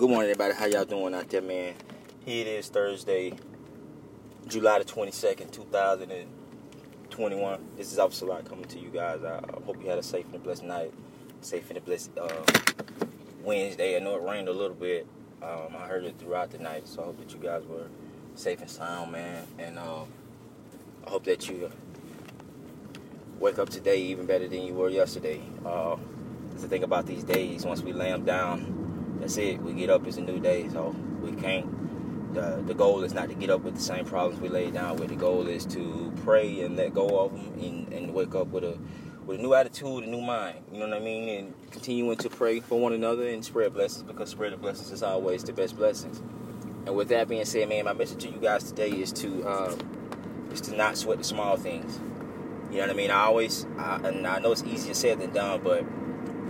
Good morning, everybody. How y'all doing out there, man? Here it is Thursday, July the 22nd, 2021. This is Officer Lot coming to you guys. I hope you had a safe and blessed night, safe and blessed uh, Wednesday. I know it rained a little bit. Um, I heard it throughout the night, so I hope that you guys were safe and sound, man. And uh, I hope that you wake up today even better than you were yesterday. Uh, the thing about these days. Once we lay them down, that's it. We get up, it's a new day. So we can't. The, the goal is not to get up with the same problems we laid down with. The goal is to pray and let go of them and, and wake up with a with a new attitude, a new mind. You know what I mean? And continuing to pray for one another and spread blessings because spread of blessings is always the best blessings. And with that being said, man, my message to you guys today is to um, is to not sweat the small things. You know what I mean? I always, I, and I know it's easier said than done, but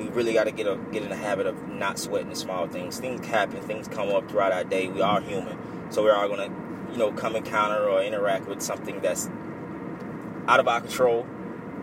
we really got to get a, get in the habit of not sweating the small things. Things happen, things come up throughout our day. We are human, so we are all going to, you know, come encounter or interact with something that's out of our control.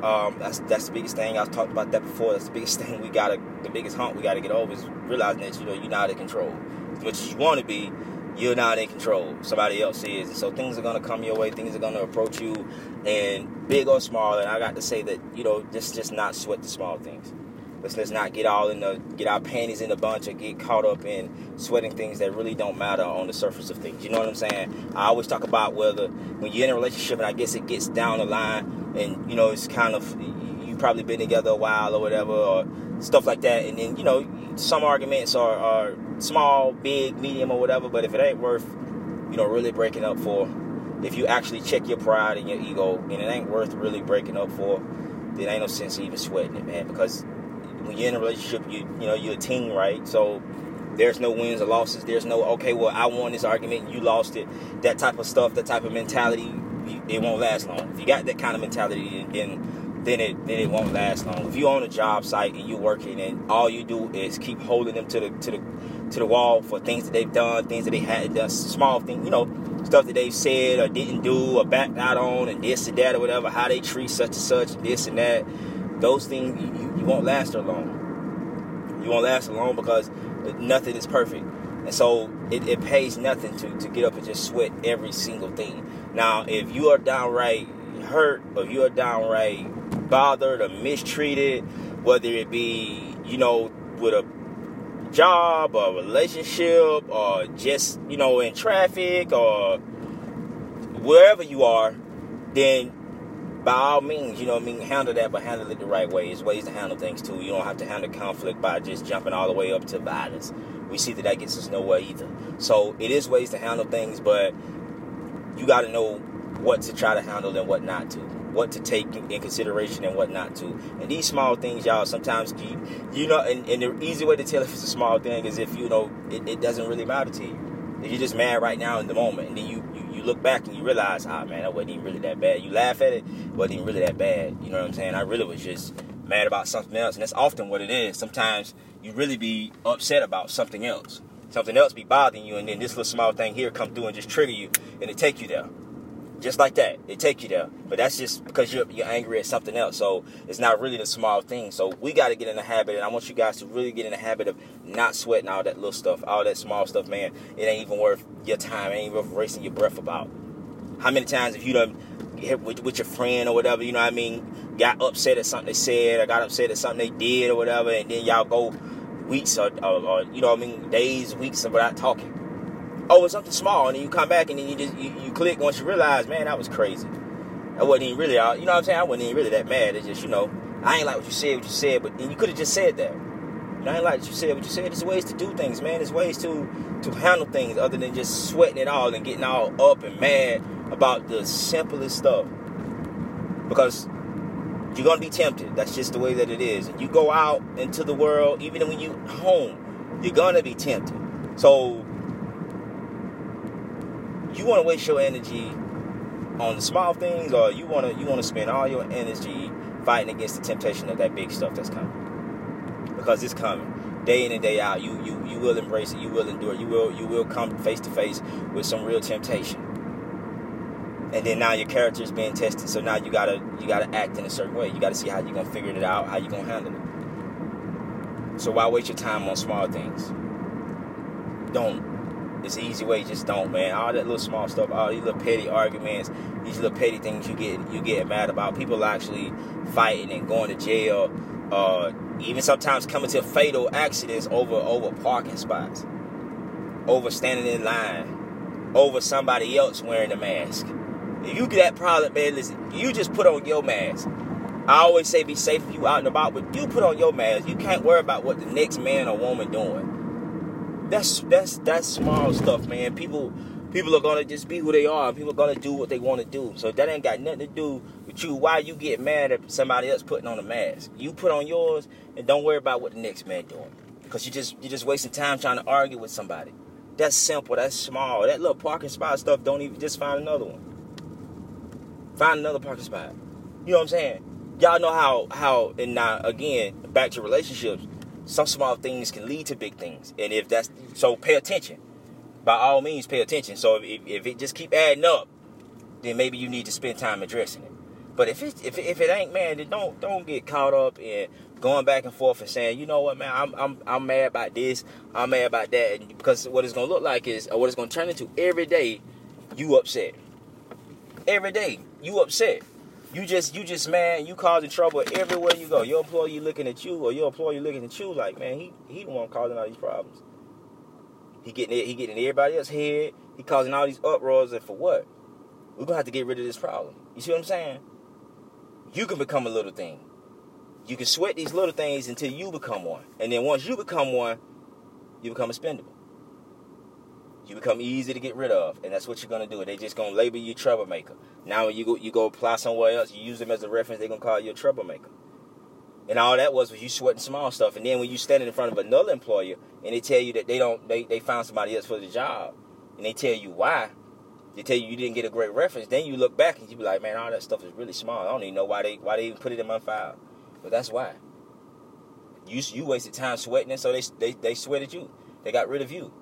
Um, that's that's the biggest thing. I've talked about that before. That's the biggest thing we gotta, the biggest hump we gotta get over is realizing that you know you're not in control. As much as you want to be, you're not in control. Somebody else is. And so things are gonna come your way. Things are gonna approach you, and big or small. And I got to say that you know just just not sweat the small things. Let's, let's not get all in the get our panties in a bunch or get caught up in sweating things that really don't matter on the surface of things. You know what I'm saying? I always talk about whether when you're in a relationship and I guess it gets down the line and you know it's kind of you probably been together a while or whatever or stuff like that and then you know some arguments are, are small, big, medium or whatever, but if it ain't worth you know really breaking up for if you actually check your pride and your ego and it ain't worth really breaking up for, then ain't no sense even sweating it, man, because when you're in a relationship, you you know you're a team, right? So there's no wins or losses. There's no okay, well I won this argument, you lost it. That type of stuff, that type of mentality, it won't last long. If you got that kind of mentality, then then it then it won't last long. If you're on a job site and you're working and all you do is keep holding them to the to the to the wall for things that they've done, things that they had done, small things, you know, stuff that they've said or didn't do or backed out on, and this and that or whatever, how they treat such and such, this and that those things you, you won't last long. You won't last long because nothing is perfect. And so it, it pays nothing to, to get up and just sweat every single thing. Now, if you are downright hurt or you are downright bothered or mistreated, whether it be, you know, with a job or relationship or just, you know, in traffic or wherever you are, then by all means, you know I mean, handle that, but handle it the right way. There's ways to handle things too. You don't have to handle conflict by just jumping all the way up to violence. We see that that gets us nowhere either. So it is ways to handle things, but you got to know what to try to handle and what not to. What to take in consideration and what not to. And these small things, y'all, sometimes you, you know, and, and the easy way to tell if it's a small thing is if you know it, it doesn't really matter to you. If you're just mad right now in the moment, and then you look back and you realize, ah, man, that wasn't even really that bad. You laugh at it, wasn't even really that bad. You know what I'm saying? I really was just mad about something else, and that's often what it is. Sometimes you really be upset about something else. Something else be bothering you, and then this little small thing here come through and just trigger you, and it take you there. Just like that, it take you there. But that's just because you're, you're angry at something else. So it's not really the small thing. So we got to get in the habit, and I want you guys to really get in the habit of not sweating all that little stuff, all that small stuff, man. It ain't even worth your time. It ain't even worth wasting your breath about. How many times have you done with, with your friend or whatever, you know what I mean, got upset at something they said or got upset at something they did or whatever, and then y'all go weeks or, or, or you know what I mean, days, weeks without talking oh, it's something small, and then you come back and then you just you, you click once you realize, man, that was crazy. I wasn't even really out. You know what I'm saying? I wasn't even really that mad. It's just you know, I ain't like what you said, what you said, but you could have just said that. You know, I ain't like what you said, what you said. There's ways to do things, man. There's ways to to handle things other than just sweating it all and getting all up and mad about the simplest stuff. Because you're gonna be tempted. That's just the way that it is. And you go out into the world, even when you home, you're gonna be tempted. So you want to waste your energy on the small things, or you want to you want to spend all your energy fighting against the temptation of that big stuff that's coming, because it's coming day in and day out. You you you will embrace it. You will endure. It, You will you will come face to face with some real temptation. And then now your character is being tested, so now you gotta you gotta act in a certain way. You gotta see how you're gonna figure it out, how you're gonna handle it. So why waste your time on small things? don't. It's easy way, just don't, man. All that little small stuff, all these little petty arguments, these little petty things you get you get mad about. People actually fighting and going to jail, uh, even sometimes coming to fatal accidents over over parking spots, over standing in line, over somebody else wearing a mask. If you get that problem, man, listen, you just put on your mask. I always say be safe if you out and about, but you put on your mask. You can't worry about what the next man or woman doing. That's that's that's small stuff, man. People people are gonna just be who they are. People are gonna do what they want to do. So that ain't got nothing to do with you. Why you get mad at somebody else putting on a mask? You put on yours and don't worry about what the next man doing. Cause you just you're just wasting time trying to argue with somebody. That's simple. That's small. That little parking spot stuff. Don't even just find another one. Find another parking spot. You know what I'm saying? y'all know how how and now again back to relationships some small things can lead to big things. And if that's so pay attention. By all means pay attention. So if, if it just keep adding up then maybe you need to spend time addressing it. But if it if, if it ain't man then don't don't get caught up in going back and forth and saying you know what man? I'm i'm, I'm mad about this. I'm mad about that. And because what it's gonna look like is or what it's gonna turn into every day you upset. Every day you upset you just you just man, you causing trouble everywhere you go. Your employee looking at you, or your employee looking at you like, man, he he the one causing all these problems. He getting he getting everybody else head. He causing all these uproars, and for what? We're gonna have to get rid of this problem. You see what I'm saying? You can become a little thing. You can sweat these little things until you become one, and then once you become one, you become expendable you become easy to get rid of, and that's what you're gonna do. They just gonna label you troublemaker. Now when you go you go apply somewhere else, you use them as a reference, they're gonna call you a troublemaker. And all that was was you sweating small stuff. And then when you standing in front of another employer and they tell you that they don't they, they found somebody else for the job and they tell you why, they tell you you didn't get a great reference, then you look back and you be like, Man, all that stuff is really small. I don't even know why they why they even put it in my file. But that's why. You you wasted time sweating it, so they they, they sweated you. They got rid of you.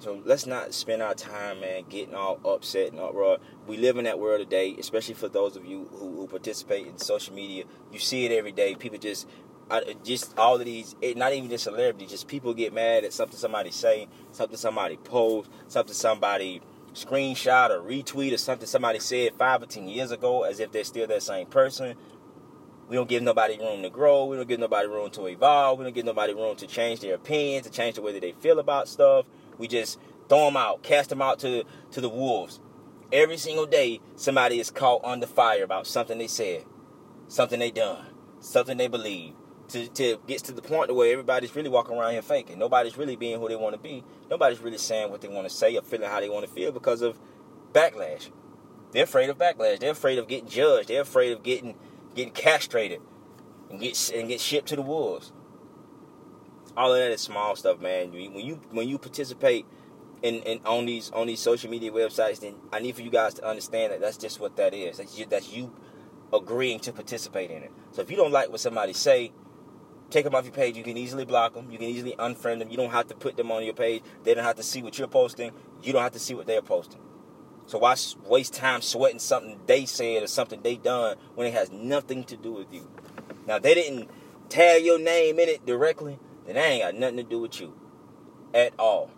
So let's not spend our time, man, getting all upset and uproar. We live in that world today, especially for those of you who, who participate in social media. You see it every day. People just, just all of these, it, not even just celebrities, just people get mad at something somebody say, something somebody post, something somebody screenshot or retweet or something somebody said five or ten years ago, as if they're still that same person. We don't give nobody room to grow. We don't give nobody room to evolve. We don't give nobody room to change their opinion, to change the way that they feel about stuff. We just throw them out, cast them out to, to the wolves. Every single day, somebody is caught under fire about something they said, something they done, something they believe. To, to get to the point where everybody's really walking around here faking. Nobody's really being who they want to be. Nobody's really saying what they want to say or feeling how they want to feel because of backlash. They're afraid of backlash. They're afraid of getting judged. They're afraid of getting getting castrated and get and get shipped to the wolves all of that is small stuff, man. When you when you participate in, in on these on these social media websites, then I need for you guys to understand that that's just what that is. That's you, that's you agreeing to participate in it. So if you don't like what somebody say, take them off your page. You can easily block them. You can easily unfriend them. You don't have to put them on your page. They don't have to see what you're posting. You don't have to see what they're posting. So why waste time sweating something they said or something they done when it has nothing to do with you? Now they didn't tag your name in it directly that ain't got nothing to do with you at all.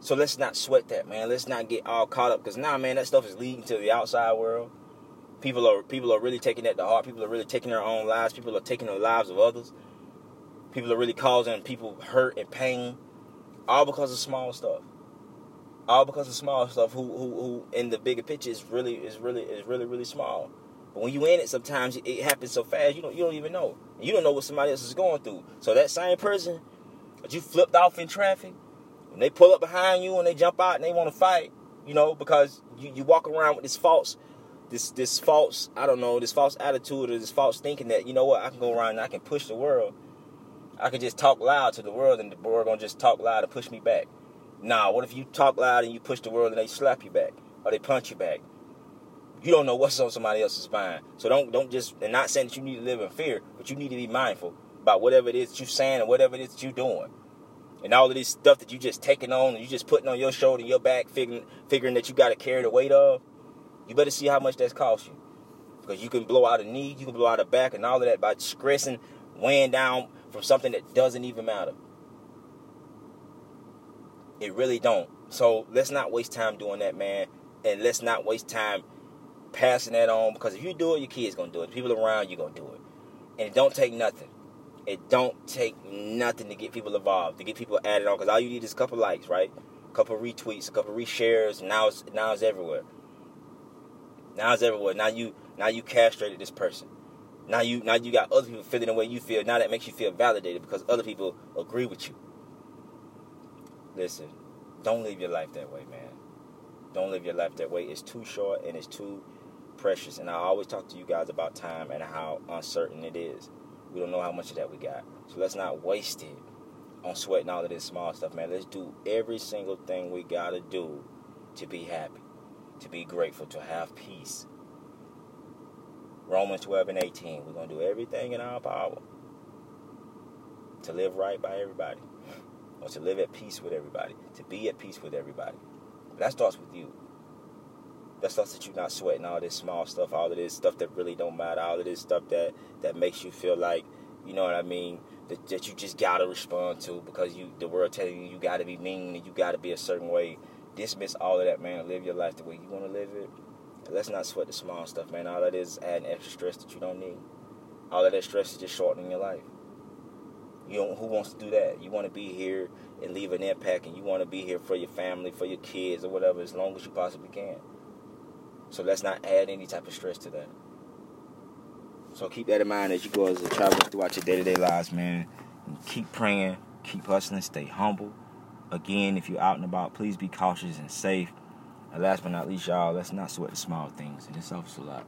So let's not sweat that, man. Let's not get all caught up because now, nah, man, that stuff is leading to the outside world. People are people are really taking that to heart. People are really taking their own lives. People are taking the lives of others. People are really causing people hurt and pain, all because of small stuff. All because of small stuff. Who who who in the bigger picture is really is really is really really small. But when you in it, sometimes it happens so fast you don't you don't even know. You don't know what somebody else is going through. So that same person that you flipped off in traffic, when they pull up behind you and they jump out and they want to fight, you know, because you, you walk around with this false, this this false, I don't know, this false attitude or this false thinking that you know what, I can go around and I can push the world. I can just talk loud to the world and the world gonna just talk loud and push me back. Nah, what if you talk loud and you push the world and they slap you back or they punch you back? You don't know what's on somebody else's mind. So don't don't just and not saying that you need to live in fear, but you need to be mindful about whatever it is that you're saying and whatever it is that you're doing. And all of this stuff that you just taking on and you just putting on your shoulder, your back, figuring figuring that you gotta carry the weight of, you better see how much that's cost you. Because you can blow out a knee, you can blow out a back and all of that by stressing, weighing down from something that doesn't even matter. It really don't. So let's not waste time doing that, man. And let's not waste time passing that on because if you do it, your kids gonna do it. People around you gonna do it. And it don't take nothing. It don't take nothing to get people involved, to get people added on. Because all you need is a couple likes, right? A couple retweets, a couple reshares. Now it's now it's everywhere. Now it's everywhere. Now you now you castrated this person. Now you now you got other people feeling the way you feel. Now that makes you feel validated because other people agree with you. Listen, don't live your life that way, man. Don't live your life that way. It's too short and it's too precious. And I always talk to you guys about time and how uncertain it is. We don't know how much of that we got. So let's not waste it on sweating all of this small stuff, man. Let's do every single thing we gotta do to be happy, to be grateful, to have peace. Romans 12 and 18. We're gonna do everything in our power to live right by everybody, or to live at peace with everybody, to be at peace with everybody. But that starts with you. That stuff that you're not sweating all this small stuff, all of this stuff that really don't matter, all of this stuff that that makes you feel like, you know what I mean, that, that you just gotta respond to because you the world telling you you gotta be mean and you gotta be a certain way. Dismiss all of that, man. Live your life the way you want to live it. let's not sweat the small stuff, man. All that is adding extra stress that you don't need. All of that stress is just shortening your life. You who wants to do that? You want to be here and leave an impact, and you want to be here for your family, for your kids, or whatever, as long as you possibly can. So let's not add any type of stress to that. So keep that in mind as you go as a traveler throughout your day-to-day lives, man. And keep praying, keep hustling, stay humble. Again, if you're out and about, please be cautious and safe. And last but not least, y'all, let's not sweat the small things. And it's helps a lot.